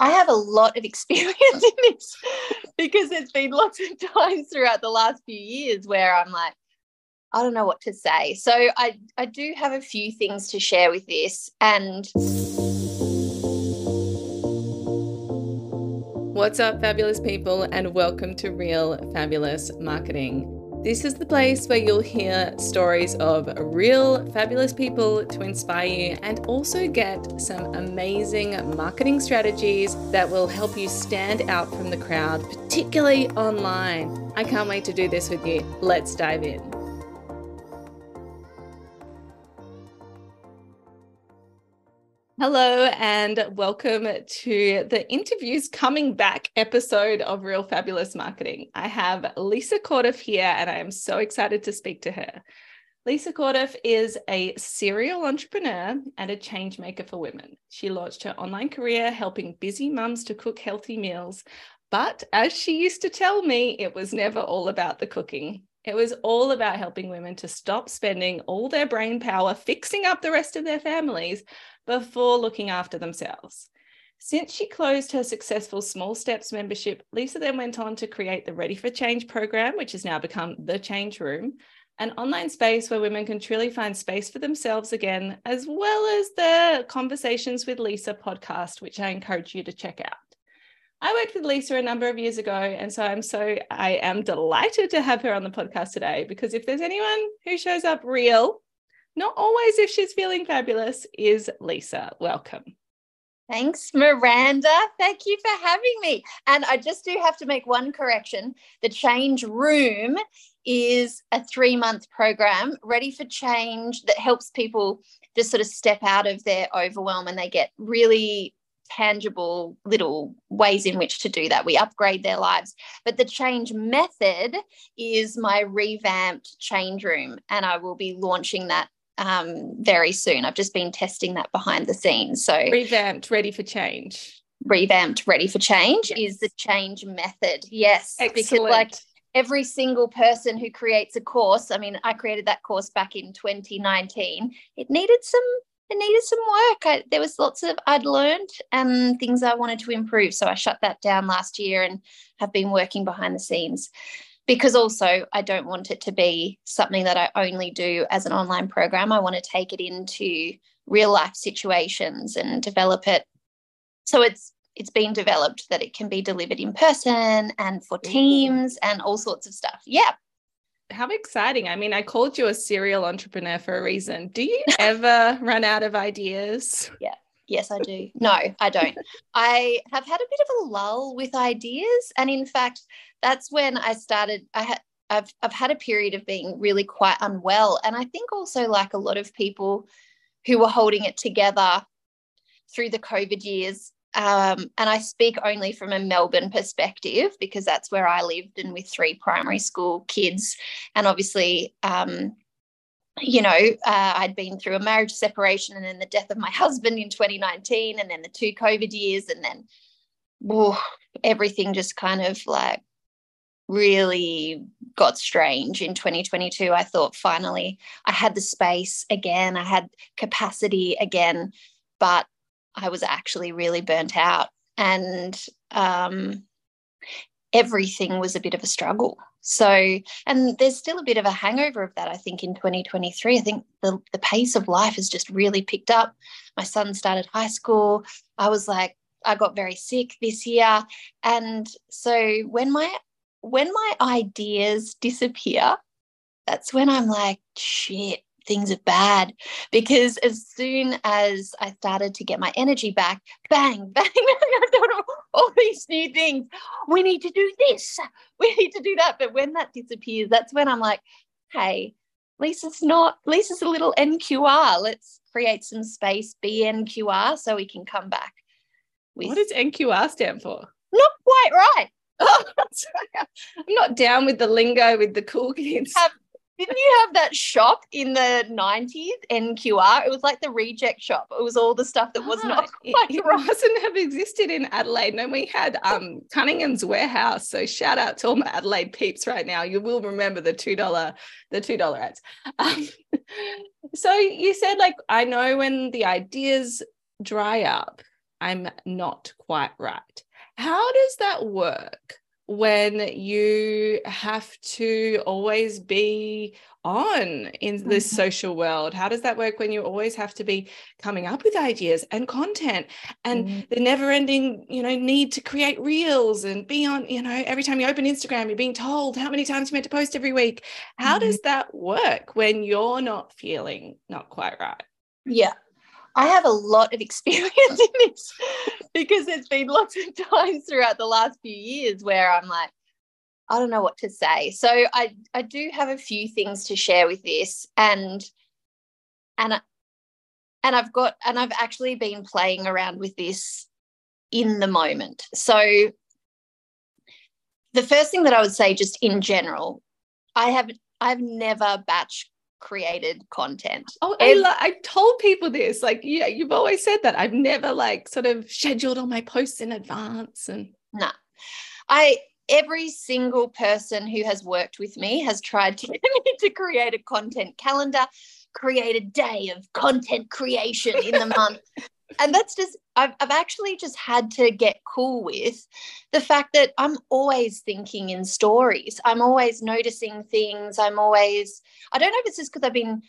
I have a lot of experience in this because there's been lots of times throughout the last few years where I'm like, I don't know what to say. So I, I do have a few things to share with this. And what's up, fabulous people, and welcome to Real Fabulous Marketing. This is the place where you'll hear stories of real fabulous people to inspire you and also get some amazing marketing strategies that will help you stand out from the crowd, particularly online. I can't wait to do this with you. Let's dive in. Hello, and welcome to the interviews coming back episode of Real Fabulous Marketing. I have Lisa Corduff here, and I am so excited to speak to her. Lisa Corduff is a serial entrepreneur and a change maker for women. She launched her online career helping busy mums to cook healthy meals. But as she used to tell me, it was never all about the cooking. It was all about helping women to stop spending all their brain power fixing up the rest of their families before looking after themselves. Since she closed her successful Small Steps membership, Lisa then went on to create the Ready for Change program, which has now become the Change Room, an online space where women can truly find space for themselves again, as well as the Conversations with Lisa podcast, which I encourage you to check out. I worked with Lisa a number of years ago, and so I'm so I am delighted to have her on the podcast today because if there's anyone who shows up real not always if she's feeling fabulous, is Lisa. Welcome. Thanks, Miranda. Thank you for having me. And I just do have to make one correction. The Change Room is a three month program ready for change that helps people just sort of step out of their overwhelm and they get really tangible little ways in which to do that. We upgrade their lives. But the change method is my revamped change room, and I will be launching that um, very soon. I've just been testing that behind the scenes. So revamped, ready for change. Revamped, ready for change yes. is the change method. Yes, Excellent. because like every single person who creates a course, I mean, I created that course back in 2019. It needed some it needed some work. I, there was lots of I'd learned and things I wanted to improve. So I shut that down last year and have been working behind the scenes because also I don't want it to be something that I only do as an online program. I want to take it into real life situations and develop it. So it's it's been developed that it can be delivered in person and for teams and all sorts of stuff. Yeah. How exciting. I mean, I called you a serial entrepreneur for a reason. Do you ever run out of ideas? Yeah. Yes, I do. No, I don't. I have had a bit of a lull with ideas. And in fact, that's when I started. I had I've I've had a period of being really quite unwell, and I think also like a lot of people who were holding it together through the COVID years. Um, and I speak only from a Melbourne perspective because that's where I lived and with three primary school kids, and obviously. Um, you know, uh, I'd been through a marriage separation and then the death of my husband in 2019, and then the two COVID years, and then everything just kind of like really got strange in 2022. I thought finally I had the space again, I had capacity again, but I was actually really burnt out. And um, everything was a bit of a struggle. So, and there's still a bit of a hangover of that, I think, in 2023. I think the, the pace of life has just really picked up. My son started high school. I was like, I got very sick this year. And so when my when my ideas disappear, that's when I'm like, shit, things are bad. Because as soon as I started to get my energy back, bang, bang, I've done all these new things. We need to do this, we need to do that. But when that disappears, that's when I'm like, hey, Lisa's not, Lisa's a little NQR. Let's create some space, BNQR, so we can come back. With... What does NQR stand for? Not quite right. Oh, I'm not down with the lingo with the cool kids. Have, didn't you have that shop in the 90s, NQR? It was like the reject shop. It was all the stuff that was ah, not quite it, right. wasn't have existed in Adelaide. No, we had um, Cunningham's Warehouse. So shout out to all my Adelaide peeps right now. You will remember the $2, the $2 ads. Um, so you said like, I know when the ideas dry up, I'm not quite right. How does that work when you have to always be on in this mm-hmm. social world? How does that work when you always have to be coming up with ideas and content and mm-hmm. the never ending, you know, need to create reels and be on, you know, every time you open Instagram, you're being told how many times you meant to post every week. How mm-hmm. does that work when you're not feeling not quite right? Yeah. I have a lot of experience in this because there's been lots of times throughout the last few years where I'm like, I don't know what to say. So I I do have a few things to share with this and and and I've got and I've actually been playing around with this in the moment. So the first thing that I would say just in general, I have I've never batch created content. Oh, I, lo- I told people this. Like, yeah, you've always said that. I've never like sort of scheduled all my posts in advance and no. Nah. I every single person who has worked with me has tried to get me to create a content calendar, create a day of content creation in the month. And that's just I've, I've actually just had to get cool with the fact that i'm always thinking in stories. I'm always noticing things. I'm always i don't know if it's just because i've been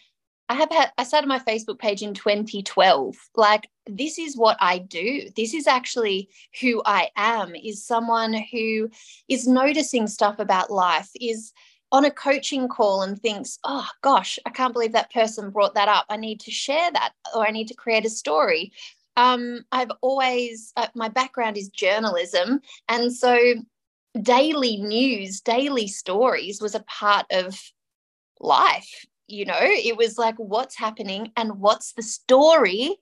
i have had i started my facebook page in 2012 like this is what i do. This is actually who i am is someone who is noticing stuff about life is on a coaching call and thinks, oh gosh, I can't believe that person brought that up. I need to share that or I need to create a story. Um, I've always, uh, my background is journalism. And so daily news, daily stories was a part of life. You know, it was like, what's happening and what's the story?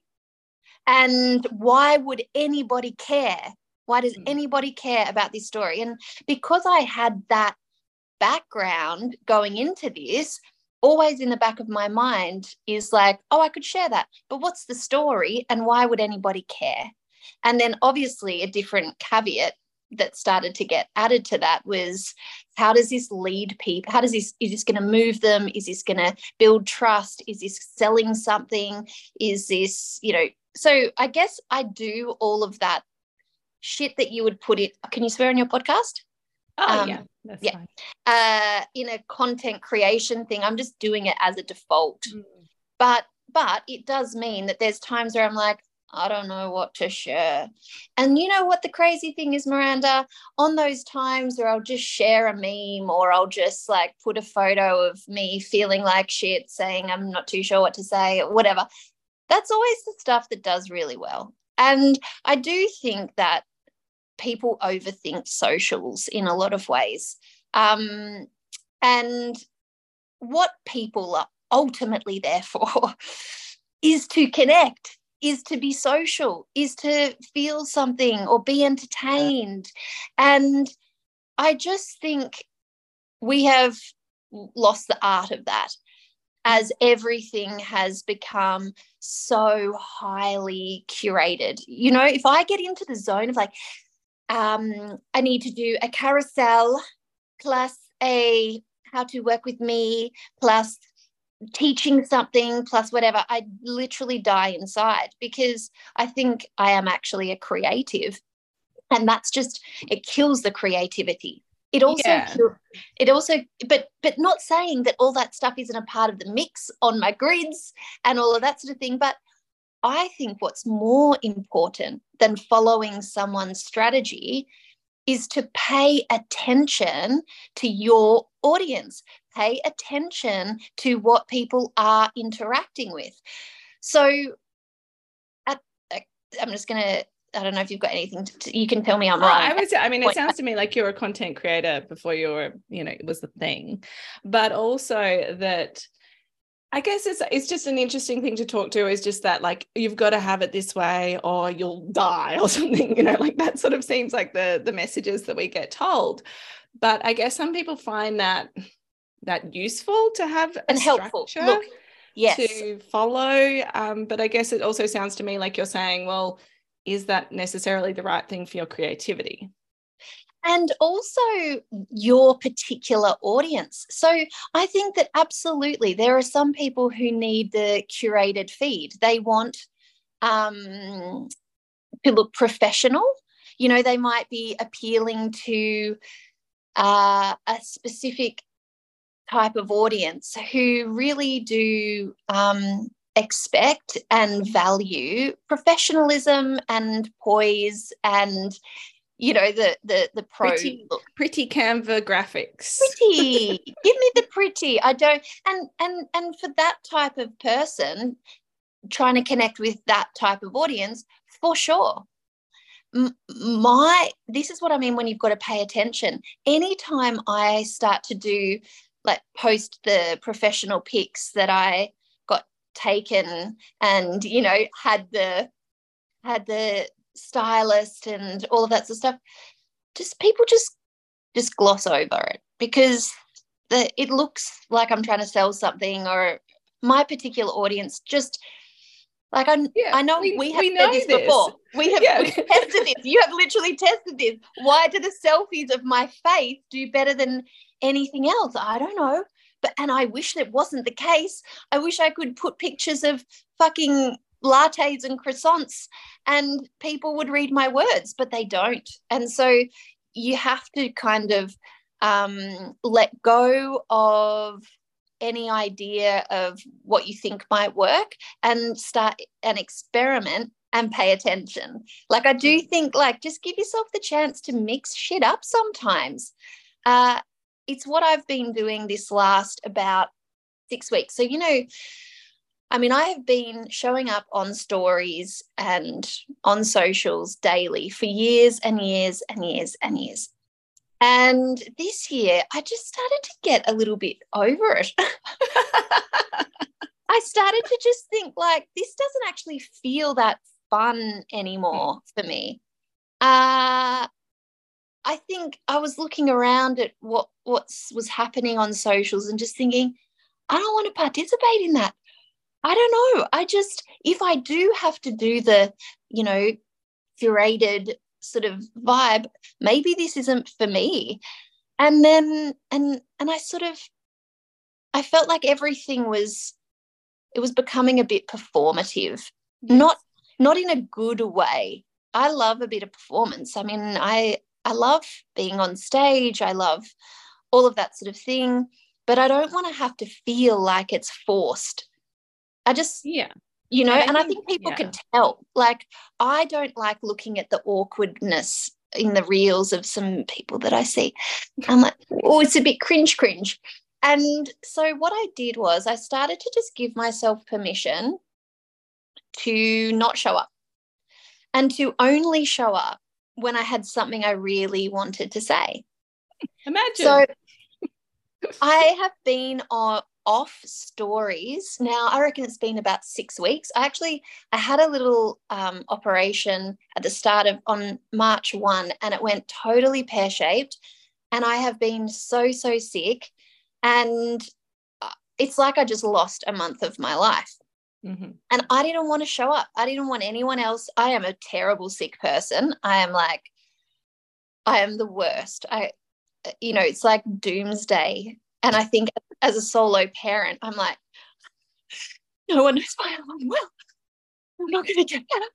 And why would anybody care? Why does hmm. anybody care about this story? And because I had that background going into this, always in the back of my mind is like, oh, I could share that. But what's the story and why would anybody care? And then obviously a different caveat that started to get added to that was how does this lead people how does this is this going to move them is this going to build trust is this selling something is this you know so i guess i do all of that shit that you would put it can you swear on your podcast Oh um, yeah, that's yeah. Uh, in a content creation thing, I'm just doing it as a default. Mm. But but it does mean that there's times where I'm like, I don't know what to share. And you know what the crazy thing is, Miranda? On those times where I'll just share a meme or I'll just like put a photo of me feeling like shit, saying I'm not too sure what to say or whatever, that's always the stuff that does really well. And I do think that people overthink socials in a lot of ways. Um, and what people are ultimately there for is to connect, is to be social, is to feel something or be entertained. And I just think we have lost the art of that as everything has become so highly curated. You know, if I get into the zone of like, um, I need to do a carousel plus a how to work with me plus teaching something plus whatever. I literally die inside because i think i am actually a creative. And that's just it kills the creativity. It also yeah. it also but but not saying that all that stuff isn't a part of the mix on my grids and all of that sort of thing but I think what's more important than following someone's strategy is to pay attention to your audience, pay attention to what people are interacting with. So, at, I'm just going to I don't know if you've got anything to, you can tell me I'm oh, wrong. I was I mean it sounds to me like you're a content creator before you were, you know, it was the thing. But also that I guess it's it's just an interesting thing to talk to is just that like you've got to have it this way or you'll die or something you know like that sort of seems like the the messages that we get told. But I guess some people find that that useful to have and helpful. Look, yes. to follow um, but I guess it also sounds to me like you're saying well is that necessarily the right thing for your creativity and also your particular audience. So I think that absolutely there are some people who need the curated feed. They want um, to look professional. You know, they might be appealing to uh, a specific type of audience who really do um, expect and value professionalism and poise and you know the the the pro pretty, pretty canva graphics. Pretty. Give me the pretty. I don't and and and for that type of person trying to connect with that type of audience for sure. My this is what i mean when you've got to pay attention. Anytime i start to do like post the professional pics that i got taken and you know had the had the stylist and all of that sort of stuff just people just just gloss over it because the, it looks like i'm trying to sell something or my particular audience just like I, yeah, I know we, we have we said this, this, before. We have yeah. tested this. You have literally tested this. Why do the selfies of my face do better than anything else? I don't know. But and I wish that wasn't the case. I wish I could put pictures of fucking lattes and croissants and people would read my words, but they don't. And so you have to kind of um, let go of any idea of what you think might work and start an experiment and pay attention. Like I do think like just give yourself the chance to mix shit up sometimes. Uh, it's what I've been doing this last about six weeks. So, you know, I mean, I have been showing up on stories and on socials daily for years and years and years and years. And this year, I just started to get a little bit over it. I started to just think, like, this doesn't actually feel that fun anymore for me. Uh, I think I was looking around at what what was happening on socials and just thinking, I don't want to participate in that. I don't know. I just, if I do have to do the, you know, curated sort of vibe maybe this isn't for me. And then and and i sort of i felt like everything was it was becoming a bit performative. Not not in a good way. I love a bit of performance. I mean i i love being on stage. I love all of that sort of thing. But i don't want to have to feel like it's forced i just yeah you know, and I think, people yeah. can tell. Like, I don't like looking at the awkwardness in the reels of some people that I see. I'm like, oh, it's a bit cringe, cringe. And so what I did was I started to just give myself permission to not show up and to only show up when I had something I really wanted to say. Imagine. So I have been on off stories. Now i reckon it's been about six weeks. I actually i had a little um, operation at the start of on march 1 and it went totally pear-shaped and i have been so so sick and uh, it's like i just lost a month of my life. Mm-hmm. and i didn't want to show up. I didn't want anyone else. I am a terrible sick person. I am like i am the worst. I you know it's like doomsday. And I think as a solo parent, I'm like, no one knows my I'm unwell. I'm not going to get up.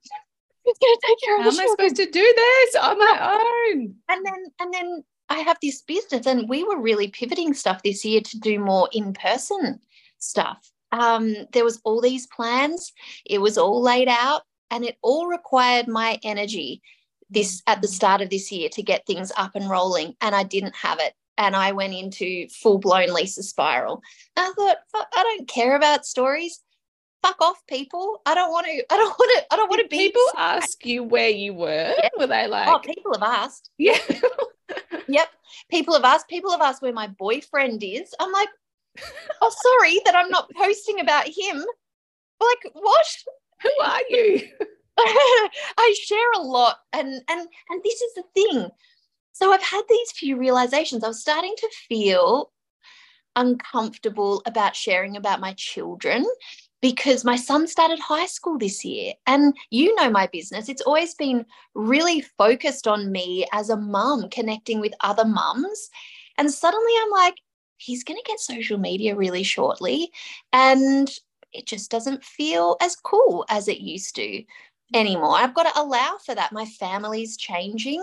Who's going to take care of How am I supposed to do this on my own? And then, and then I have this business, and we were really pivoting stuff this year to do more in person stuff. Um, there was all these plans. It was all laid out, and it all required my energy this at the start of this year to get things up and rolling, and I didn't have it and I went into full blown Lisa spiral. And I thought, I don't care about stories. Fuck off, people. I don't want to. I don't want to. I don't want to be. People ask you where you were. Yeah. Were they like? Oh, people have asked. Yeah. yep. People have asked. People have asked where my boyfriend is. I'm like, oh, sorry that I'm not posting about him. Like, what? Who are you? I share a lot, and and and this is the thing. So I've had these few realizations. I was starting to feel uncomfortable about sharing about my children because my son started high school this year. And you know my business, it's always been really focused on me as a mum, connecting with other mums. And suddenly I'm like, he's going to get social media really shortly. And it just doesn't feel as cool as it used to. anymore. I've got to allow for that. My family's changing,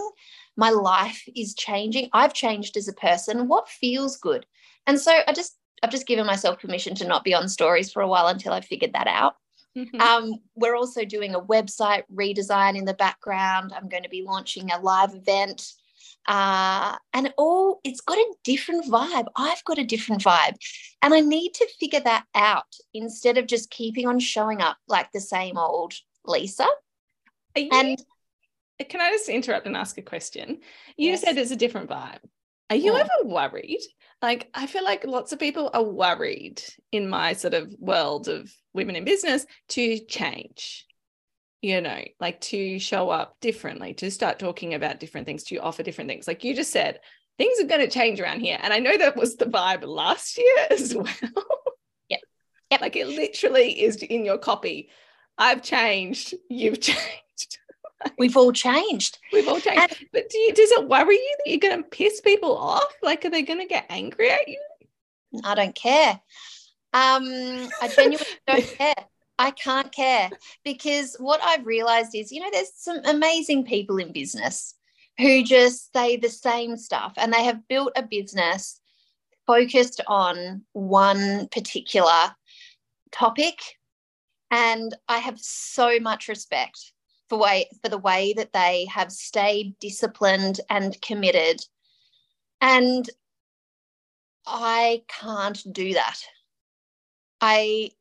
my life is changing. I've changed as a person. What feels good? And so I just I've just given myself permission to not be on stories for a while until I figured that out. Mm-hmm. Um, we're also doing a website redesign in the background. I'm going to be launching a live event. Uh, and all it's got a different vibe. I've got a different vibe. And I need to figure that out instead of just keeping on showing up like the same old Lisa. You, and can I just interrupt and ask a question? You yes. said it's a different vibe. Are you yeah. ever worried? Like, I feel like lots of people are worried in my sort of world of women in business to change, you know, like to show up differently, to start talking about different things, to offer different things. Like you just said, things are going to change around here. And I know that was the vibe last year as well. Yeah. Yep. Like it literally is in your copy. I've changed, you've changed. We've all changed. We've all changed. And, but do you, does it worry you that you're going to piss people off? Like, are they going to get angry at you? I don't care. Um, I genuinely don't care. I can't care because what I've realized is, you know, there's some amazing people in business who just say the same stuff and they have built a business focused on one particular topic. And I have so much respect for way for the way that they have stayed disciplined and committed. And i can't do that. I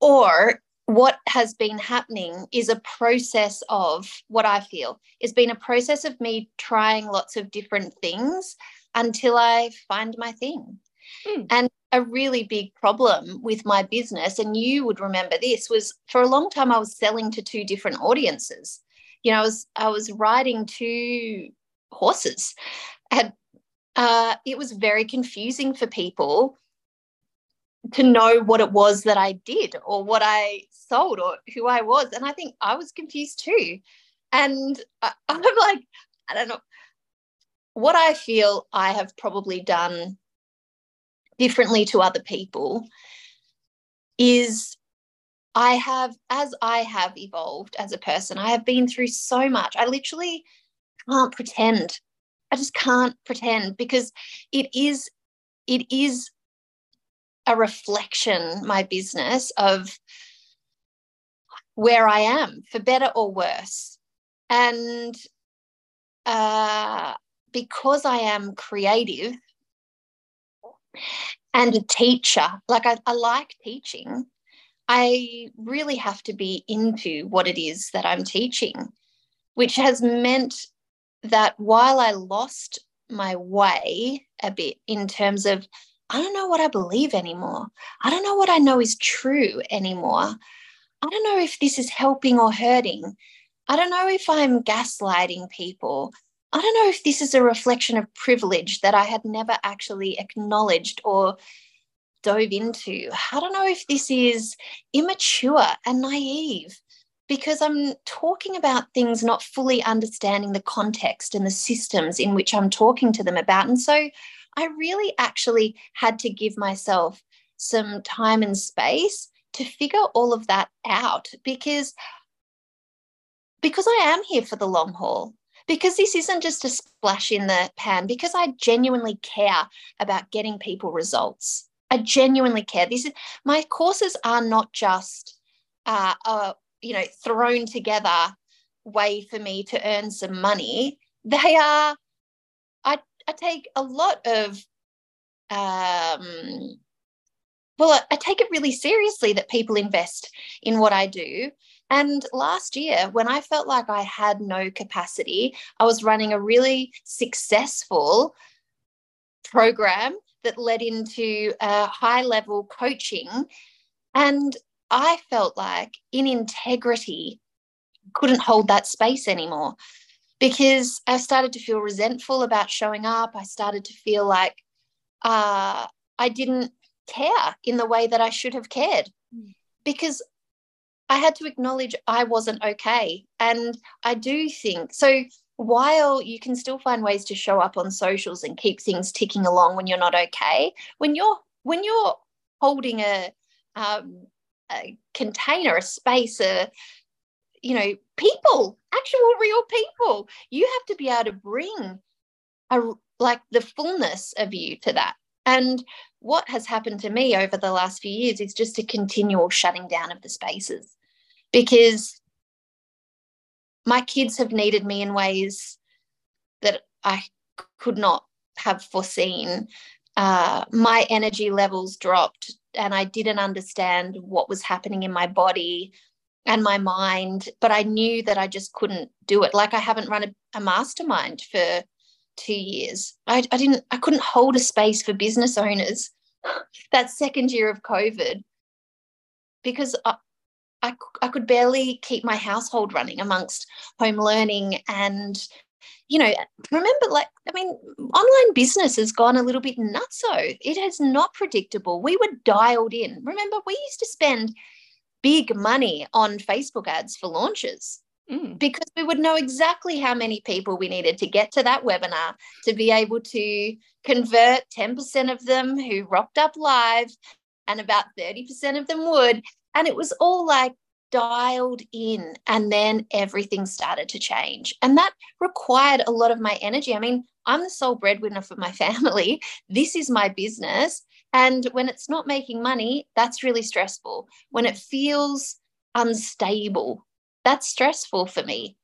or what has been happening is a process of what I feel. Has been a process of me trying lots of different things until I find my thing. Mm. And a really big problem with my business, and you would remember this, was for a long time I was selling to two different audiences. You know, I was I was riding two horses, and uh, it was very confusing for people to know what it was that I did or what I sold or who I was. And I think I was confused too. And I, I'm like, I don't know. What I feel I have probably done differently to other people is I have, as I have evolved as a person, I have been through so much. I literally can't pretend. I just can't pretend because it is, it is a reflection, my business, of where I am, for better or worse. And uh, because I am creative, and a teacher. Like I, I like teaching. I really have to be into what it is that I'm teaching, which has meant that while I lost my way a bit in terms of, I don't know what I believe anymore. I don't know what I know is true anymore. I don't know if this is helping or hurting. I don't know if I'm gaslighting people. I don't know if this is a reflection of privilege that I had never actually acknowledged or dove into. I don't know if this is immature and naive because I'm talking about things not fully understanding the context and the systems in which I'm talking to them about. And so I really actually had to give myself some time and space to figure all of that out because because I am here for the long haul because this isn't just a splash in the pan, because I genuinely care about getting people results. I genuinely care. This is my courses are not just uh, a you know thrown together way for me to earn some money. They are. I I take a lot of. Um, well, I take it really seriously that people invest in what I do and last year, when I felt like I had no capacity, I was running a really successful program that led into a high level coaching. And I felt like in integrity, couldn't hold that space anymore because I started to feel resentful about showing up. I started to feel like uh, I didn't care in the way that I should have cared mm. because I had to acknowledge I wasn't okay. And I do think so. While you can still find ways to show up on socials and keep things ticking along when you're not okay, when you're when you're holding a, um, a container, a space, a you know, people, actual real people. You have to be able to bring a like the fullness of you to that. And what has happened to me over the last few years is just a continual shutting down of the spaces because my kids have needed me in ways that I could not have foreseen. Uh, my energy levels dropped, and I didn't understand what was happening in my body and my mind. But I knew that I just couldn't do it. Like I haven't run a, a mastermind for two years. I, I didn't. I couldn't hold a space for business owners that second year of COVID because I, I, I could barely keep my household running amongst home learning and you know remember like i mean online business has gone a little bit nuts so it is not predictable. We were dialed in. Remember we used to spend big money on facebook ads for launches mm. because we would know exactly how many people we needed to get to that webinar to be able to convert 10% of them who rocked up live and about 30% of them would and it was all like dialed in. And then everything started to change. And that required a lot of my energy. I mean, I'm the sole breadwinner for my family. This is my business. And when it's not making money, that's really stressful. When it feels unstable, that's stressful for me,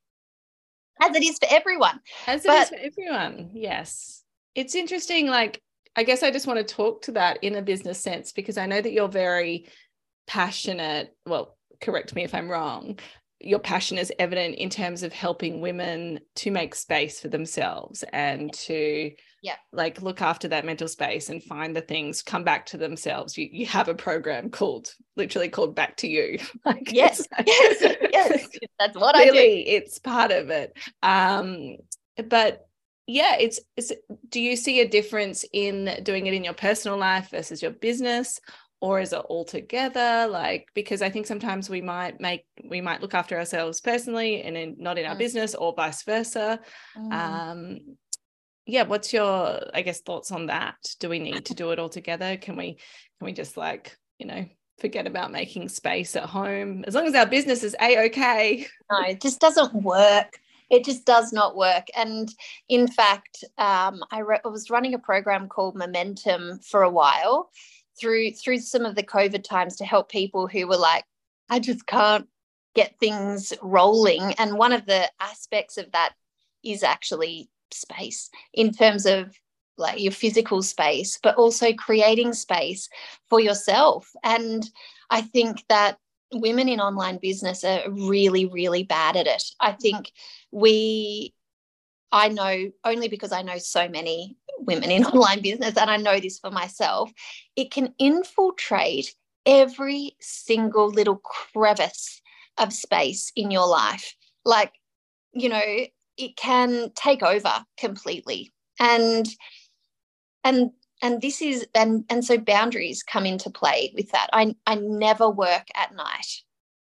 as it is for everyone. As it but, is for everyone, yes. It's interesting. Like, I guess I just want to talk to that in a business sense because I know that you're very passionate well correct me if i'm wrong your passion is evident in terms of helping women to make space for themselves and to yeah. like look after that mental space and find the things come back to themselves. You, you have a program called literally called back to you. Like yes. yes. Yes. That's what really, i do. It's part of it. Um but yeah it's, it's do you see a difference in doing it in your personal life versus your business? Or is it all together? Like because i think sometimes we might make we might look after ourselves personally and in, not in our mm. business or vice versa. Mm. um yeah what's your i guess thoughts on that? Do we need to do it all together? Can we can we just like you know forget about making space at home? As long as our business is a-okay. No it just doesn't work. It just does not work. And in fact, um, I, re- I was running a program called Momentum for a while, through through some of the COVID times to help people who were like, I just can't get things rolling. And one of the aspects of that is actually space in terms of like your physical space, but also creating space for yourself. And I think that women in online business are really, really bad at it. I think we, I know only because I know so many women in online business, and I know this for myself, it can infiltrate every single little crevice of space in your life. Like, you know, it can take over completely. And and and this is and and so boundaries come into play with that. I I never work at night.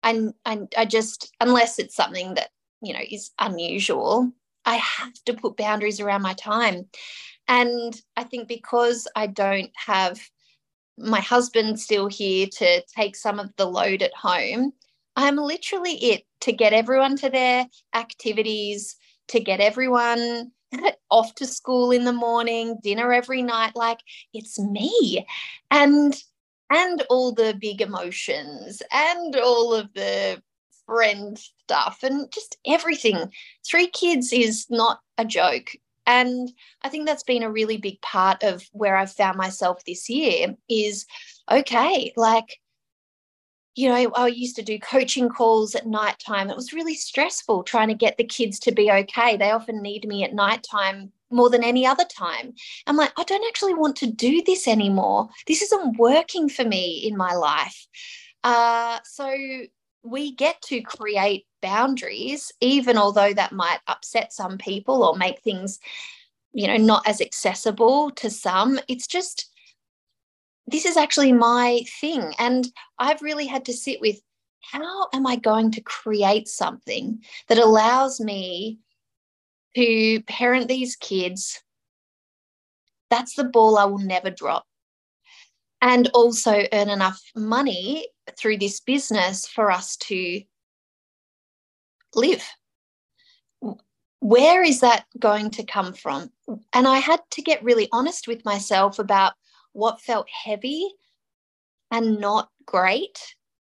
I I, I just unless it's something that you know is unusual, I have to put boundaries around my time. And I think because I don't have my husband still here to take some of the load at home, I'm literally it to get everyone to their activities, to get everyone off to school in the morning, dinner every night. Like it's me. And and all the big emotions and all of the friend stuff and just everything. Three kids is not a joke. And I think that's been a really big part of where I've found myself this year is okay, like, you know, I used to do coaching calls at nighttime. It was really stressful trying to get the kids to be okay. They often need me at nighttime more than any other time. I'm like, I don't actually want to do this anymore. This isn't working for me in my life. Uh, so we get to create boundaries, even although that might upset some people or make things, you know, not as accessible to some. It's just, this is actually my thing. And I've really had to sit with how am I going to create something that allows me to parent these kids? That's the ball I will never drop. And also earn enough money through this business for us to live? Where is that going to come from? And I had to get really honest with myself about what felt heavy and not great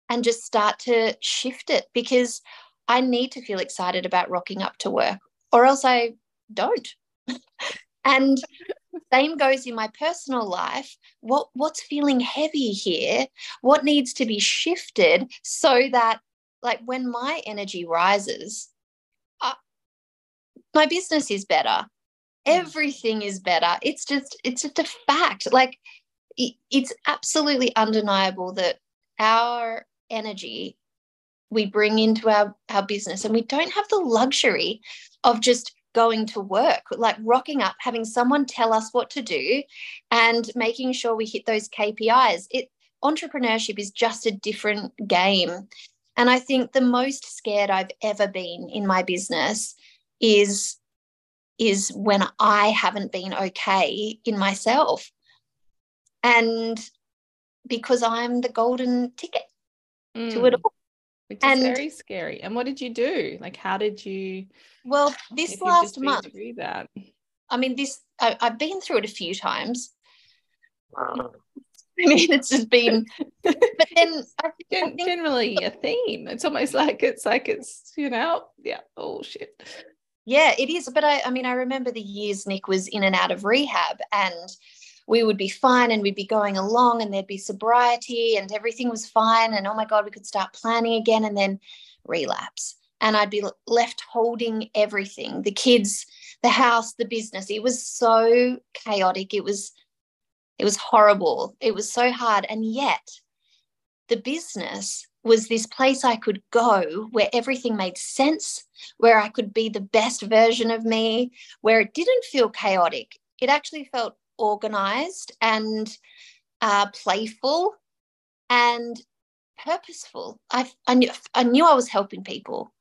and just start to shift it because I need to feel excited about rocking up to work or else I don't. and same goes in my personal life. What what's feeling heavy here? What needs to be shifted so that like when my energy rises, uh, my business is better. Hmm. Everything is better. It's just it's just a fact. Like it, it's absolutely undeniable that our energy we bring into our, our business and we don't have the luxury of just going to work like rocking up having someone tell us what to do and making sure we hit those kpis it entrepreneurship is just a different game and i think the most scared i've ever been in my business is is when i haven't been okay in myself and because i'm the golden ticket mm. to it all which is very scary. And what did you do? Like, how did you? Well, this last month, that. I mean, this I, have been through it a few times. I mean, it's just been, but then I, Gen- generally a theme. It's almost like it's like it's you know, yeah, oh shit. Yeah, it is. But I, I mean, I remember the years Nick was in and out of rehab, and we would be fine and we'd be going along and there'd be sobriety and everything was fine and oh my god we could start planning again and then relapse. And i'd be left holding everything the kids the house the business. It was so chaotic. It was it was horrible. It was so hard. And yet the business was this place I could go where everything made sense, where I could be the best version of me, where it didn't feel chaotic. It actually felt organized and uh, playful and purposeful. I, I, knew, I knew I was helping people.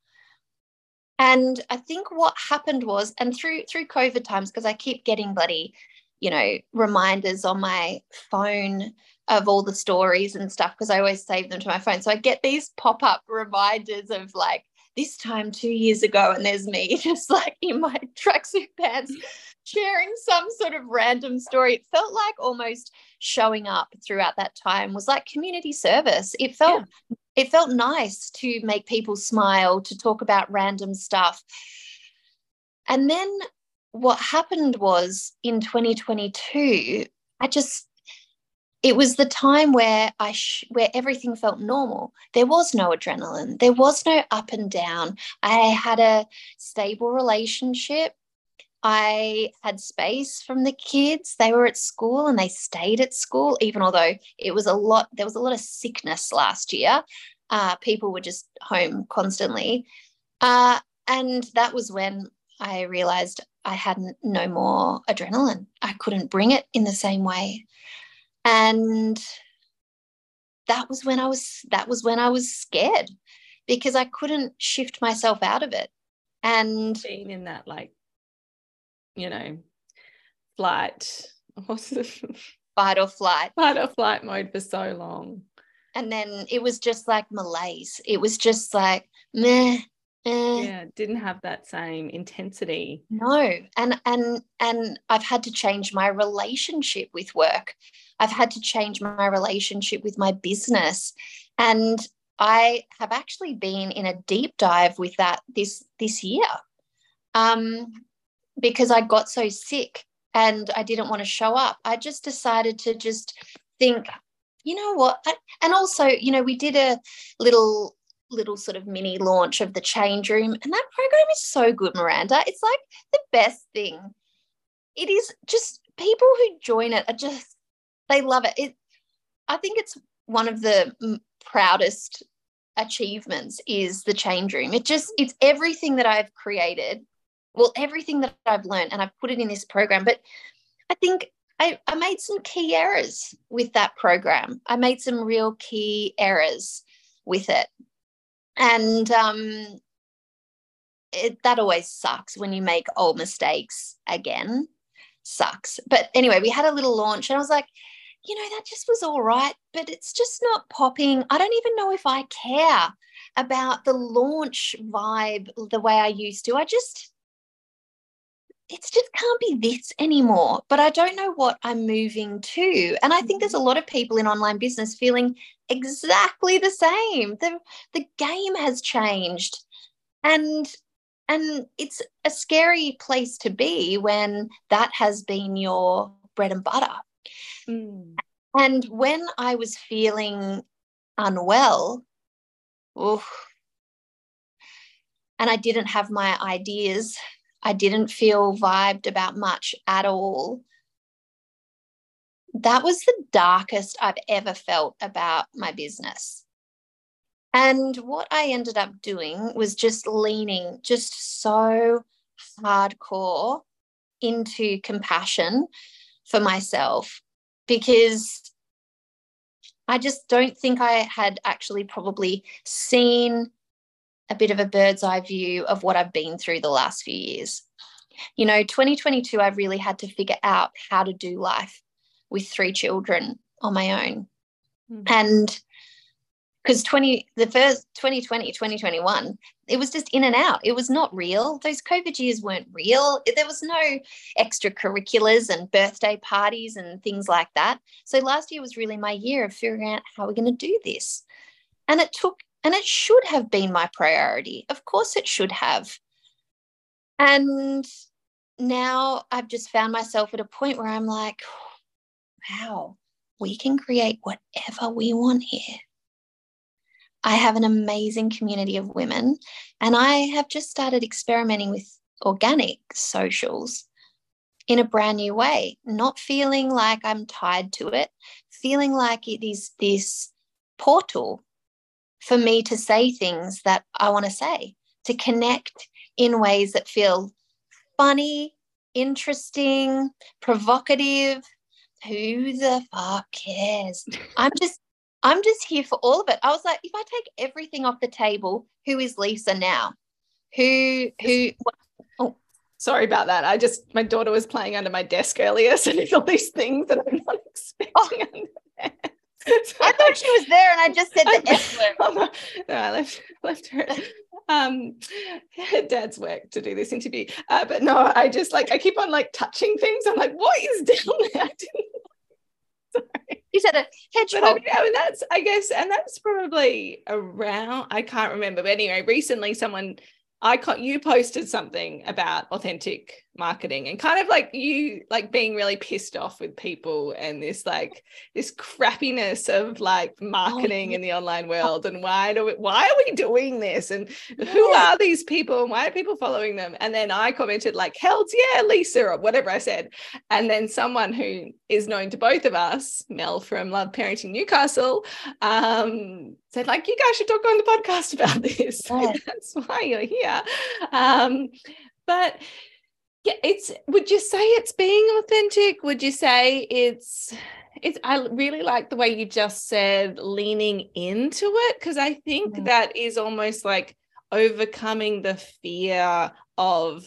And I think what happened was, and through through COVID times, because I keep getting bloody, you know, reminders on my phone of all the stories and stuff, because I always save them to my phone. So I get these pop-up reminders of like this time two years ago, and there's me just like in my tracksuit pants sharing some sort of random story. It felt like almost showing up throughout that time was like community service. It felt yeah. it felt nice to make people smile, to talk about random stuff. And then what happened was in 2022, I just it was the time where I sh- where everything felt normal. There was no adrenaline. There was no up and down. I had a stable relationship. I had space from the kids. They were at school and they stayed at school, even although it was a lot, there was a lot of sickness last year. Uh, people were just home constantly. Uh, and that was when I realized I had no more adrenaline. I couldn't bring it in the same way. And that was when I was that was when I was scared because I couldn't shift myself out of it. And being in that like you know, flight. What's the fight or flight? Fight or flight mode for so long. And then it was just like malaise. It was just like meh. Eh. Yeah, didn't have that same intensity. No, and and and I've had to change my relationship with work. I've had to change my relationship with my business, and I have actually been in a deep dive with that this this year. Um, because I got so sick and I didn't want to show up. I just decided to just think, you know what? And also, you know, we did a little little sort of mini launch of the change room and that program is so good miranda it's like the best thing it is just people who join it are just they love it it i think it's one of the proudest achievements is the change room it just it's everything that i've created well, everything that I've learned and I've put it in this program. But I think I, I made some key errors with that program. I made some real key errors with it. And um, it, that always sucks when you make old mistakes again. Sucks. But anyway, we had a little launch and I was like, you know, that just was all right, but it's just not popping. I don't even know if I care about the launch vibe the way I used to. I just, it just can't be this anymore. But I don't know what I'm moving to. And I think there's a mm-hmm. lot of people in online business feeling exactly the same. The, the game has changed. And and it's a scary place to be when that has been your bread and butter. Mm. And when I was feeling unwell, oof, and I didn't have my ideas, I didn't feel vibed about much at all. That was the darkest I've ever felt about my business. And what I ended up doing was just leaning just so hardcore into compassion for myself because I just don't think I had actually probably seen a bit of a bird's eye view of what I've been through the last few years. You know, 2022, I really had to figure out how to do life with three children on my own. Mm. And because 20 the first 2020 2021 it was just in and out it was not real those covid years weren't real there was no extracurriculars and birthday parties and things like that so last year was really my year of figuring out how we're going to do this and it took and it should have been my priority. Of course it should have. And now i've just found myself at a point where i'm like wow we can create whatever we want here. I have an amazing community of women, and I have just started experimenting with organic socials in a brand new way, not feeling like I'm tied to it, feeling like it is this portal for me to say things that I want to say, to connect in ways that feel funny, interesting, provocative. Who the fuck cares? I'm just I'm just here for all of it. I was like, if I take everything off the table, who is Lisa now? Who who oh sorry about that. I just my daughter was playing under my desk earlier, so there's all these things that I'm not oh. expecting oh. Under there. So I thought she was there and I just said the F word. no, I left left her um dad's work to do this interview uh, but no i just like i keep on like touching things i'm like what is down there I didn't Sorry. You said a hedgehog. I, mean, I mean, that's, I guess, and that's probably around, I can't remember. But anyway, recently someone I caught you posted something about authentic marketing and kind of like you like being really pissed off with people and this like this crappiness of like oh, marketing oh, in the online world and why do we, why are we doing this? And who are these people and why are people following them? And then I commented like hells yeah Lisa or whatever I said. And then someone who is known to both of us Mel from Love Parenting Newcastle um said like you guys should talk on the podcast about this. Yeah. that's why you're here. Um but yeah it's would you say it's being authentic? Would you say it's it's i really like the way you just said leaning into it because i think mm-hmm. that is almost like overcoming the fear of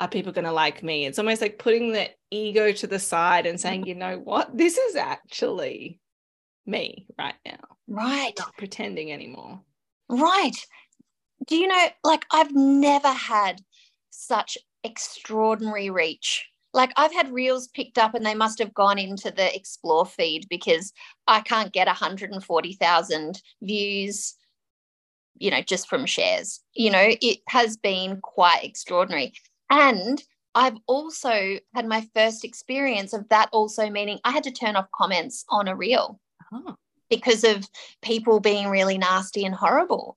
are people going to like me? It's almost like putting the ego to the side and saying you know what? This is actually me right now. Right. Not pretending anymore. Right. Do you know like i've never had such extraordinary reach. Like I've had reels picked up and they must have gone into the explore feed because I can't get 140,000 views, you know, just from shares. You know, it has been quite extraordinary. And I've also had my first experience of that also meaning I had to turn off comments on a reel oh. because of people being really nasty and horrible.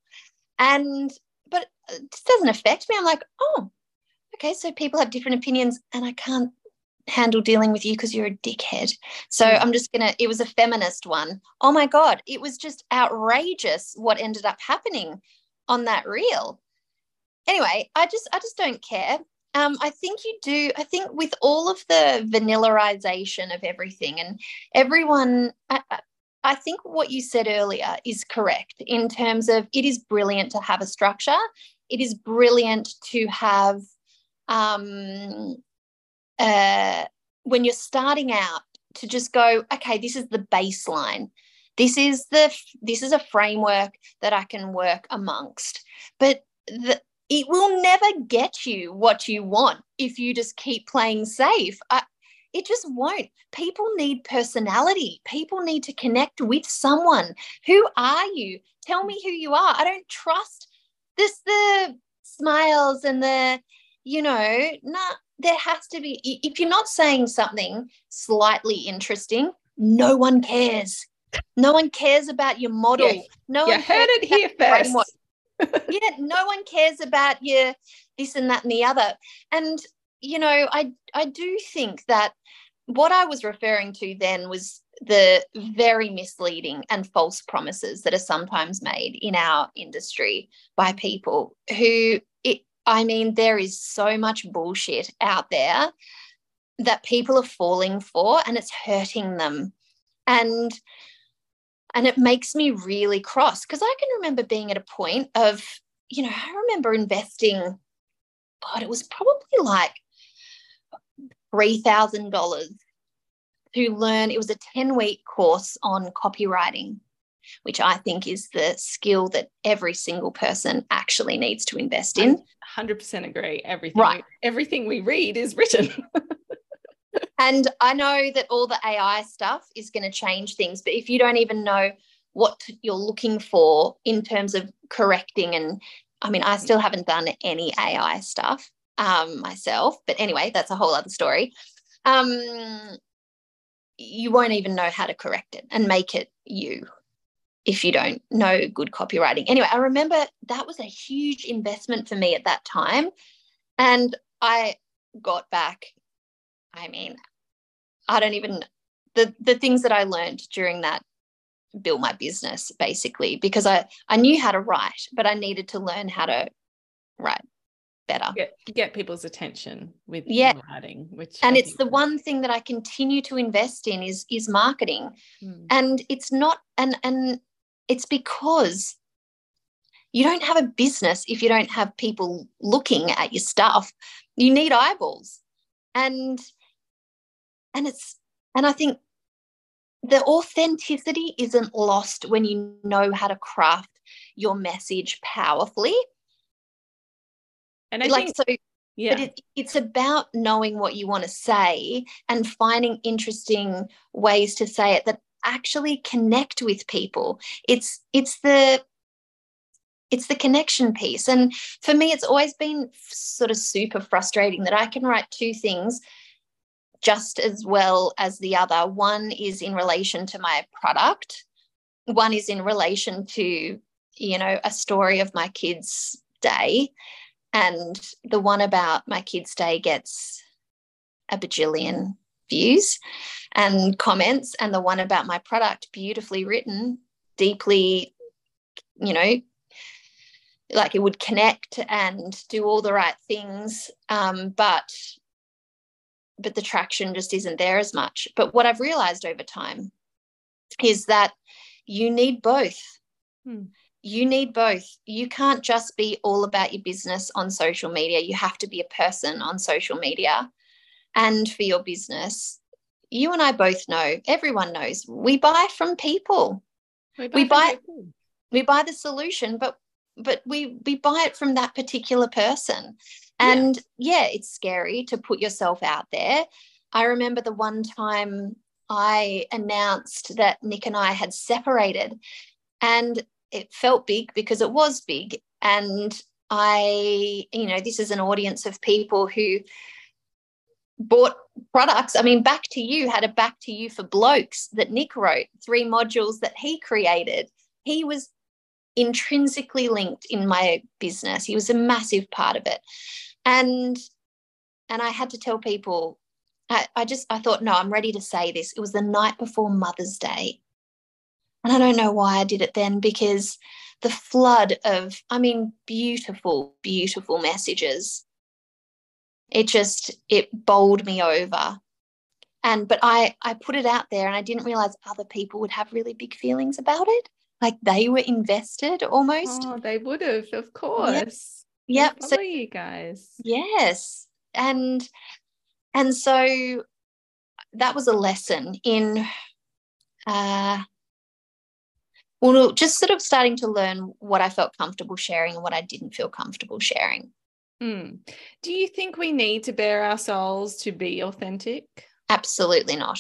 And but it doesn't affect me. I'm like, oh, okay, so people have different opinions and I can't handle dealing with you because you're a dickhead. So mm. I'm just going to, it was a feminist one. Oh my God, it was just outrageous what ended up happening on that reel. Anyway, I just, I just don't care. Um, I think you do. I think with all of the vanillaization of everything and everyone, I, I think what you said earlier is correct in terms of it is brilliant to have a structure. It is brilliant to have um, uh, when you're starting out to just go, okay, this is the baseline. this is the this is a framework that i can work amongst. But the, it will never get you what you want if you just keep playing safe. I, it just won't. People need personality. People need to connect with someone. Who are you? Tell me who you are. I don't trust this the smiles and the you know not there has to be if you're not saying something slightly interesting no one cares no one cares about your model Yeah. no you one heard it here first. yeah no one cares about your this and that and the other and you know i i do think that what i was referring to then was the very misleading and false promises that are sometimes made in our industry by people who i mean there is so much bullshit out there that people are falling for and it's hurting them. And and it makes me really cross because i can remember being at a point of you know i remember investing god it was probably like $3000 to learn it was a 10 week course on copywriting which i think is the skill that every single person actually needs to invest in. 100% agree. Everything Right. everything we read is written. And I know that all the AI stuff is going to change things, but if you don't even know what you're looking for in terms of correcting, and I mean, I still haven't done any AI stuff um, myself, but anyway, that's a whole other story. Um, you won't even know how to correct it and make it you if you don't know good copywriting. Anyway, I remember that was a huge investment for me at that time. And I got back I mean, I don't even the the things that I learned during that built my business basically because I I knew how to write, but I needed to learn how to write better. get, get people's attention with Yeah. writing which And I it's the is- one thing that I continue to invest in is is marketing. Hmm. And it's not and and it's because you don't have a business if you don't have people looking at your stuff. You need eyeballs. And and it's and I think the authenticity isn't lost when you know how to craft your message powerfully. and I like think so yeah but it, it's about knowing what you want to say and finding interesting ways to say it that actually connect with people. It's it's the it's the connection piece. And for me it's always been sort of super frustrating that i can write two things just as well as the other. One is in relation to my product. One is in relation to you know a story of my kids day. And the one about my kids day gets a bajillion views and comments and the one about my product beautifully written deeply you know like it would connect and do all the right things um, but but the traction just isn't there as much. But what i've realized over time is that you need both. Hmm. you need both. You can't just be all about your business on social media. You have to be a person on social media and for your business you and i both know everyone knows we buy from people we from buy- people. we buy the solution but but we we buy it from that particular person Yeah. and yeah. it's scary to put yourself out there i remember the one time i announced that nick and i had separated and it felt big because it was big and i you know this is an audience of people who bought products. I mean back to you had a back to you for blokes that nick wrote three modules that he created. He was intrinsically linked in my business. He was a massive part of it. And and i had to tell people I, I just i thought no i'm ready to say this. It was the night before mother's day. And i don't know why i did it then because the flood of i mean beautiful beautiful messages it just it bowled me over. And but i i put it out there and i didn't realize other people would have really big feelings about it. Like they were invested almost. Oh they would have of course. They yep. So you guys. Yes. And and so that was a lesson in uh well, just sort of starting to learn what I felt comfortable sharing and what I didn't feel comfortable sharing. Mm. Do you think we need to bare our souls to be authentic? Absolutely not.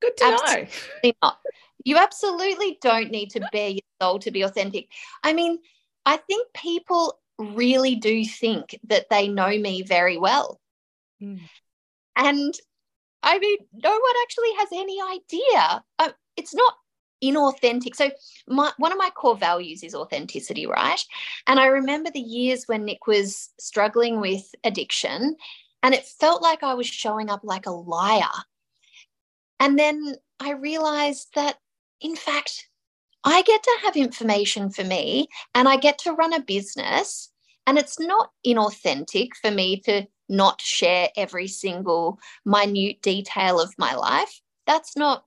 Good to absolutely know. not. You absolutely don't need to bare your soul to be authentic. I mean, I think people really do think that they know me very well. Mm. And I mean, no one actually has any idea. Uh, it's not inauthentic. So my one of my core values is authenticity, right? And I remember the years when Nick was struggling with addiction and it felt like I was showing up like a liar. And then I realized that in fact I get to have information for me and I get to run a business and it's not inauthentic for me to not share every single minute detail of my life. That's not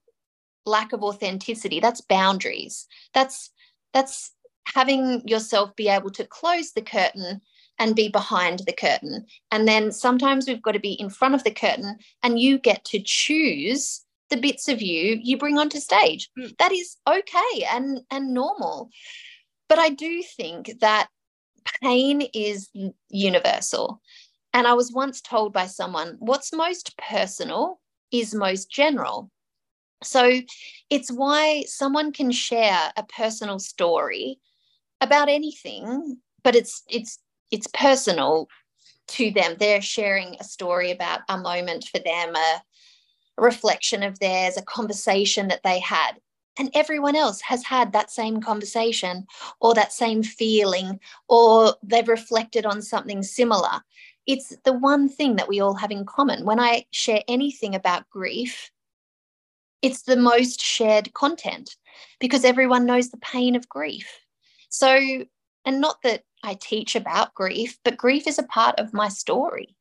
lack of authenticity. That's boundaries. That's that's having yourself be able to close the curtain and be behind the curtain. And then sometimes we've got to be in front of the curtain and you get to choose the bits of you you bring onto stage. Mm. that is okay and and normal. But i do think that pain is universal. And i was once told by someone what's most personal is most general so it's why someone can share a personal story about anything, but it's it's it's personal to them. They're sharing a story about a moment for them, a, reflection of theirs, a conversation that they had. And everyone else has had that same conversation or that same feeling, or they've reflected on something similar. It's the one thing that we all have in common. When I share anything about grief, it's the most shared content because everyone knows the pain of grief. So, and not that I teach about grief, but grief is a part of my story.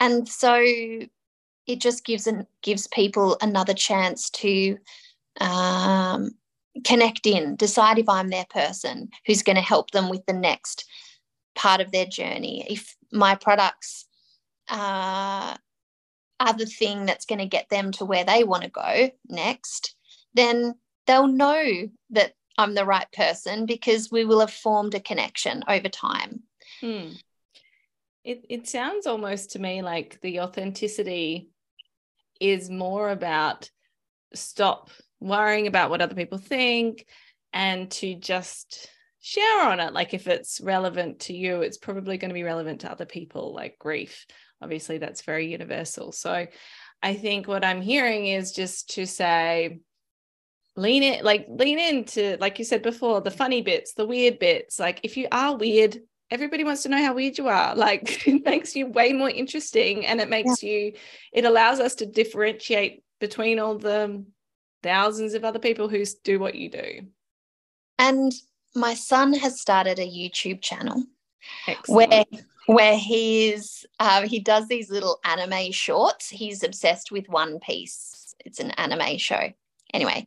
And so it just gives an, gives people another chance to um, connect in, decide if I'm their person who's going to help them with the next part of their journey. If my products uh, other thing that's going to get them to where they want to go next, then they'll know that I'm the right person because we will have formed a connection over time. Hmm. It, it sounds almost to me like the authenticity is more about stop worrying about what other people think and to just share on it. Like if it's relevant to you, it's probably going to be relevant to other people, like grief obviously that's very universal so i think what i'm hearing is just to say lean in like lean into like you said before the funny bits the weird bits like if you are weird everybody wants to know how weird you are like it makes you way more interesting and it makes yeah. you it allows us to differentiate between all the thousands of other people who do what you do and my son has started a youtube channel Excellent. where where he's uh, he does these little anime shorts. He's obsessed with One Piece. It's an anime show. Anyway,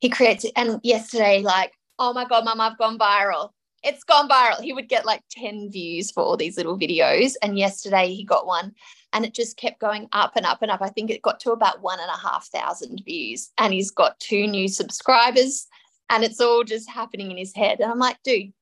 he creates it. And yesterday, like, oh my god, mum, I've gone viral. It's gone viral. He would get like 10 views for all these little videos. And yesterday he got one and it just kept going up and up and up. I think it got to about one and a half thousand views. And he's got two new subscribers and it's all just happening in his head. And I'm like, dude,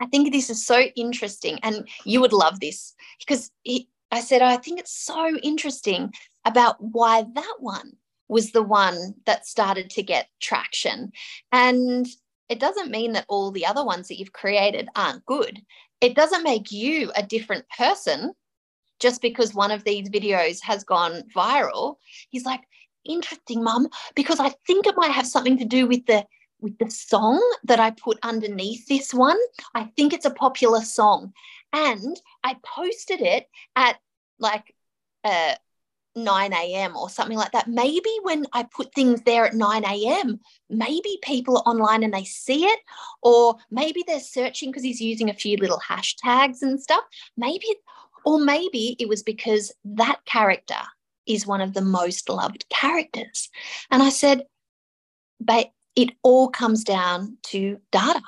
I think this is so interesting, and you would love this because he, I said, oh, I think it's so interesting about why that one was the one that started to get traction. And it doesn't mean that all the other ones that you've created aren't good. It doesn't make you a different person just because one of these videos has gone viral. He's like, interesting, mum, because I think it might have something to do with the with the song that I put underneath this one. I think it's a popular song. And I posted it at like uh, 9 a.m. or something like that. Maybe when I put things there at 9 a.m., maybe people are online and they see it, or maybe they're searching because he's using a few little hashtags and stuff. Maybe, or maybe it was because that character is one of the most loved characters. And I said, but it all comes down to data.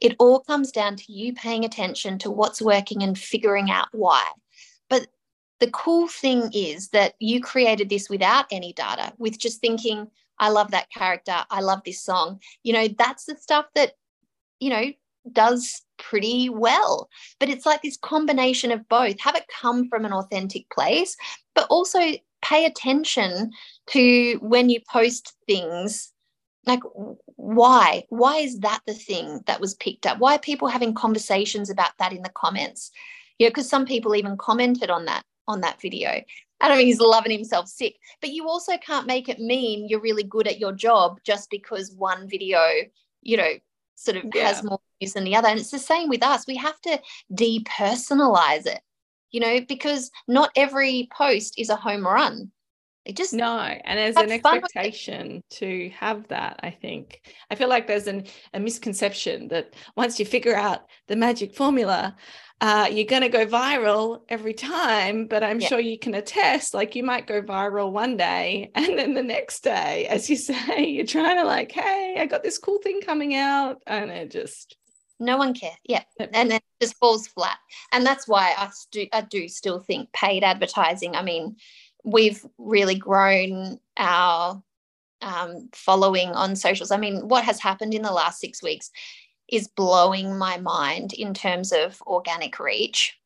It all comes down to you paying attention to what's working and figuring out why. But the cool thing is that you created this without any data, with just thinking, I love that character. I love this song. You know, that's the stuff that, you know, does pretty well. But it's like this combination of both. Have it come from an authentic place, but also pay attention to when you post things like why why is that the thing that was picked up why are people having conversations about that in the comments yeah because some people even commented on that on that video I don't mean he's loving himself sick, but you also can't make it mean you're really good at your job just because one video, you know, sort of yeah. has more views than the other. And it's the same with us. We have to depersonalize it, you know, because not every post is a home run. It just no, and there's an expectation to have that. I think I feel like there's an, a misconception that once you figure out the magic formula, uh, you're going to go viral every time. But I'm yeah. sure you can attest, like you might go viral one day, and then the next day, as you say, you're trying to like, hey, I got this cool thing coming out, and it just no one cares. Yeah, and then it just falls flat. And that's why I do I do still think paid advertising. I mean we've really grown our um, following on socials. I mean, what has happened in the last six weeks is blowing my mind in terms of organic reach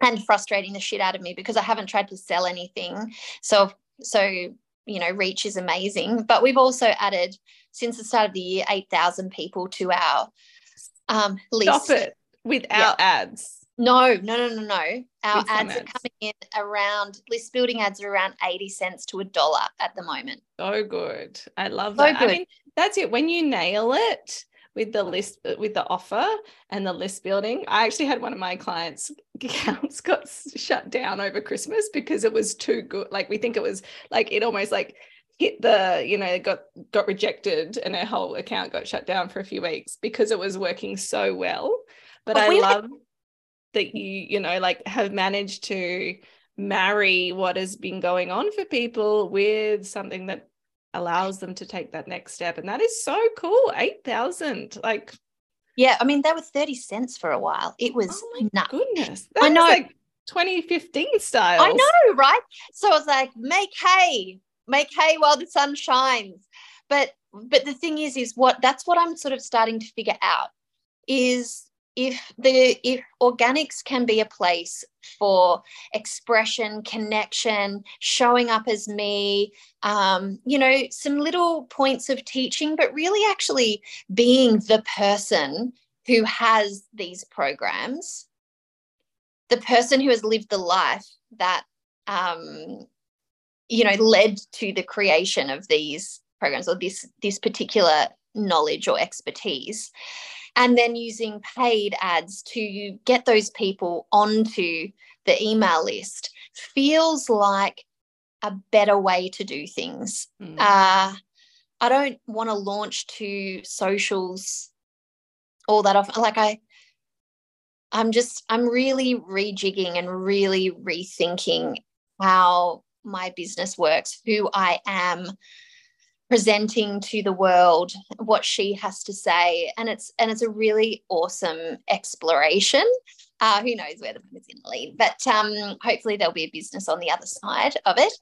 and frustrating the shit out of me because I haven't tried to sell anything. So, so you know, reach is amazing. But we've also added since the start of the year eight thousand people to our um, list. Stop it without yeah. ads. No, no, no, no, no. Our ads, ads, are coming in around list building ads are around 80 cents to a dollar at the moment. So good. I love so that. Good. I mean, that's it. When you nail it with the list uh, with the offer and the list building, I actually had one of my clients' accounts got shut down over Christmas because it was too good. Like we think it was like it almost like hit the you know got got rejected and her whole account got shut down for a few weeks because it was working so well but, but i love that you you know like have managed to marry what has been going on for people with something that allows them to take that next step. And that is so cool 8000 like yeah i mean they were 30 cents for a while. It oh was oh my nuts. goodness. That i know. like 2015 style i know right? So i was like make hay make hay while the sun shines. But but the thing is is what that's what i'm sort of starting to figure out is if the if organics can be a place for expression connection showing up as me um, you know some little points of teaching but really actually being the person who has these programs the person who has lived the life that um, you know led to the creation of these programs or this this particular knowledge or expertise and then using paid ads to get those people onto the email list feels like a better way to do things. Mm. Uh, I don't want to launch to socials all that often. Like I, I'm just, I'm really rejigging and really rethinking how my business works, who I am, presenting to the world what she has to say. And it's and it's a really awesome exploration. Uh, who knows where the is going to lead but um, hopefully there'll be a business on the other side of it.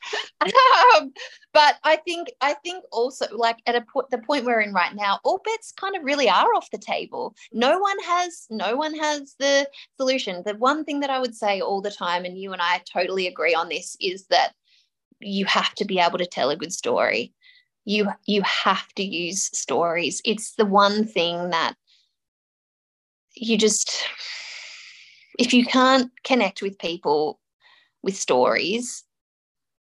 Um, but i think i think also like at a point the point we're in right now all bets kind of really are off the table. No one has no one has the solution. The one thing that i would say all the time and you and i totally agree on this is that you have to be able to tell a good story you you have to use stories. It's the one thing that you just if you can't connect with people with stories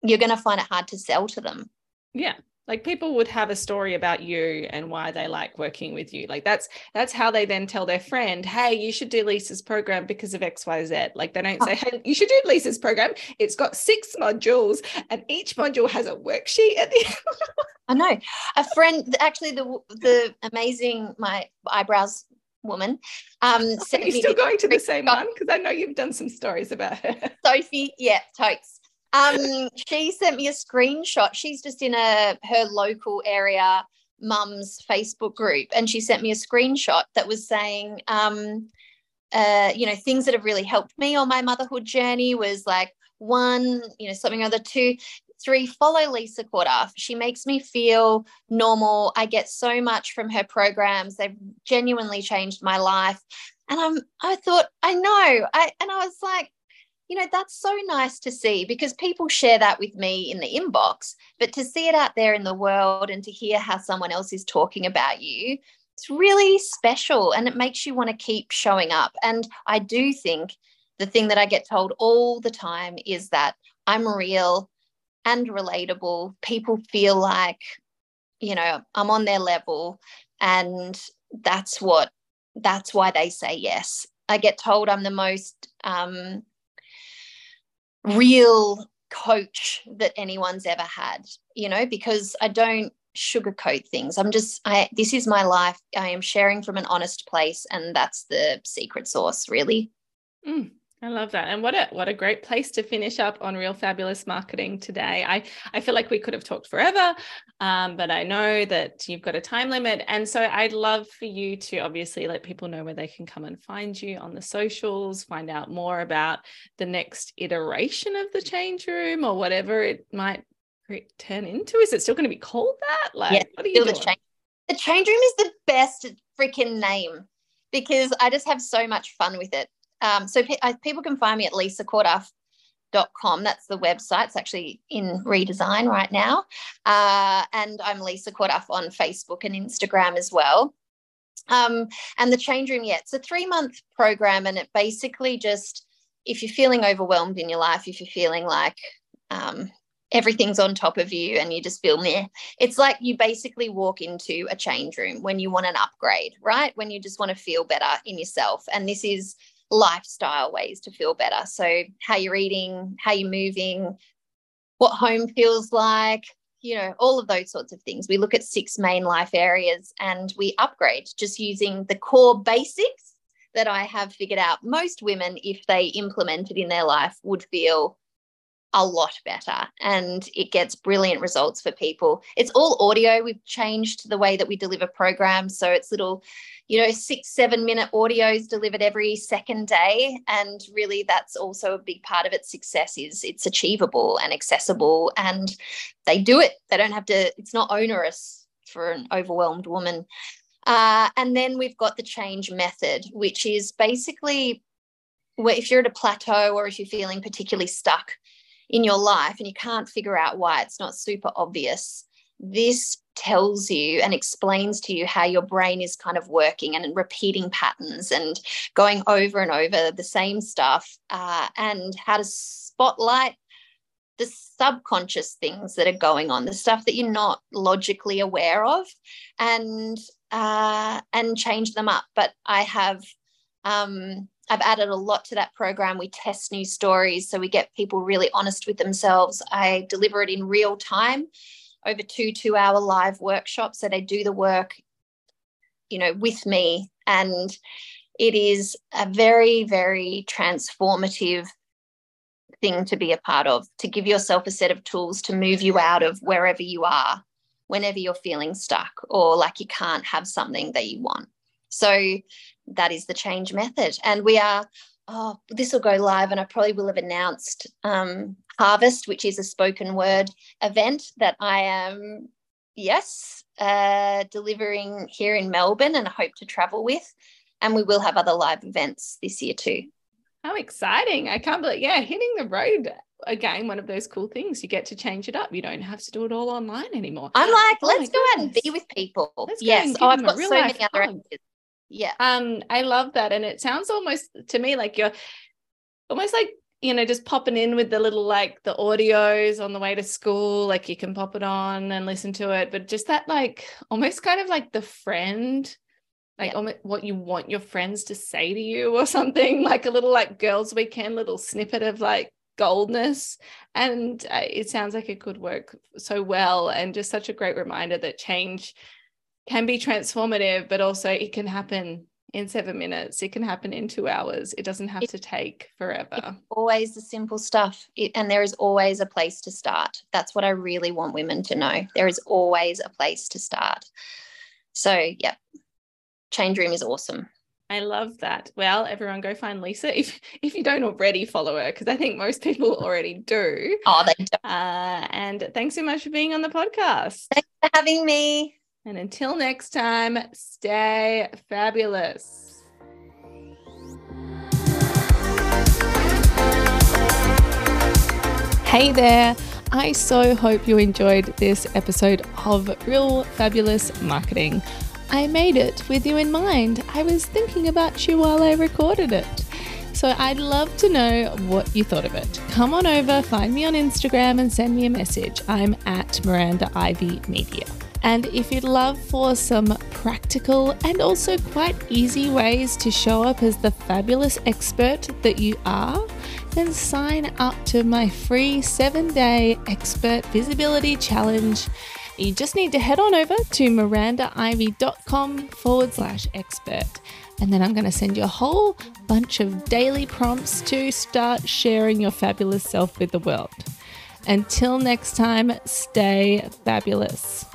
you're going to find it hard to sell to them. Yeah like people would have a story about you and why they like working with you. Like that's that's how they then tell their friend hey you should do lisa's program because of xyz like they don't say hey you should do lisa's program. It's got six modules and each module has a worksheet at the end. I know. A friend actually the the amazing my eyebrows woman um are you still going to the same one? Because i know you've done some stories about her. Sophie yeah totes um, she sent me a screenshot. She's just in a her local area mum's Facebook group, and she sent me a screenshot that was saying, um, uh, you know, things that have really helped me on my motherhood journey was like one, you know, something other two Three, follow Lisa Corduff. She makes me feel normal. I get so much from her programs. They've genuinely changed my life. And I'm I thought, I know. I and I was like, you know, that's so nice to see because people share that with me in the inbox, but to see it out there in the world and to hear how someone else is talking about you, it's really special and it makes you want to keep showing up. And I do think the thing that I get told all the time is that I'm real and relatable. People feel like, you know, I'm on their level. And that's what, that's why they say yes. I get told I'm the most um, real coach that anyone's ever had, you know, because I don't sugarcoat things. I'm just, I, this is my life. I am sharing from an honest place. And that's the secret sauce, really. Mm. I love that. And what a what a great place to finish up on Real Fabulous Marketing today. I, I feel like we could have talked forever, um, but I know that you've got a time limit. And so I'd love for you to obviously let people know where they can come and find you on the socials, find out more about the next iteration of the change room or whatever it might turn into. Is it still going to be called that? Like, yeah, what are you doing? The change, the change room is the best freaking name because I just have so much fun with it. Um, so pe- I, people can find me at lisacorduff.com. That's the website. It's actually in redesign right now. Uh, and I'm Lisa Corduff on Facebook and Instagram as well. Um, and the change room, yeah, it's a three month program. And it basically just, if you're feeling overwhelmed in your life, if you're feeling like um, everything's on top of you and you just feel meh. It's like you basically walk into a change room when you want an upgrade, right? When you just want to feel better in yourself. And this is lifestyle ways to feel better. So, how you're eating, how you're moving, what home feels like, you know, all of those sorts of things. We look at six main life areas and we upgrade just using the core basics that I have figured out. Most women, if they implemented in their life, would feel a lot better and it gets brilliant results for people. It's all audio. We've changed the way that we deliver programs. So it's little, you know, six, seven minute audios delivered every second day. And really that's also a big part of its success is it's achievable and accessible and they do it. They don't have to, it's not onerous for an overwhelmed woman. Uh, and then we've got the change method, which is basically if you're at a plateau or if you're feeling particularly stuck, in your life and you can't figure out why it's not super obvious, this tells you and explains to you how your brain is kind of working and repeating patterns and going over and over the same stuff uh, and how to spotlight the subconscious things that are going on the stuff that you're not logically aware of and uh, and change them up. But i have um, I've added a lot to that program. We test new stories so we get people really honest with themselves. I deliver it in real time over two two hour live workshops. So they do the work, you know, with me. And it is a very, very transformative thing to be a part of, to give yourself a set of tools to move you out of wherever you are whenever you're feeling stuck or like you can't have something that you want. So that is the change method. And we are, oh, this will go live, and I probably will have announced um, Harvest, which is a spoken word event that I am, yes, uh, delivering here in Melbourne and I hope to travel with. And we will have other live events this year too. How exciting. I can't believe, yeah, hitting the road again, one of those cool things. You get to change it up. You don't have to do it all online anymore. I'm like, oh let's go out and be with people. Let's yes. Oh, I've got so many other ideas. Yeah. Um, I love that. And it sounds almost to me like you're almost like, you know, just popping in with the little like the audios on the way to school. Like you can pop it on and listen to it, but just that like almost kind of like the friend like yeah. almost what you want your friends to say to you or something like a little like girls weekend little snippet of like goldness and uh, it sounds like it could work so well and just such a great reminder that change can be transformative, but also it can happen in seven minutes. It can happen in two hours. It doesn't have it, to take forever. Always the simple stuff. It, and there is always a place to start. That's what I really want women to know. There is always a place to start. So, yeah, Change Room is awesome. I love that. Well, everyone go find Lisa if if you don't already follow her, because I think most people already do. Oh, they do. Uh, and thanks so much for being on the podcast. Thanks for having me. And until next time, stay fabulous. Hey there. I so hope you enjoyed this episode of Real Fabulous Marketing. I made it with you in mind. I was thinking about you while I recorded it. So I'd love to know what you thought of it. Come on over, find me on Instagram, and send me a message. I'm at Miranda Ivey Media. And if you'd love for some practical and also quite easy ways to show up as the fabulous expert that you are, then sign up to my free seven day expert visibility challenge. You just need to head on over to mirandaivey.com forward slash expert. And then I'm going to send you a whole bunch of daily prompts to start sharing your fabulous self with the world. Until next time, stay fabulous.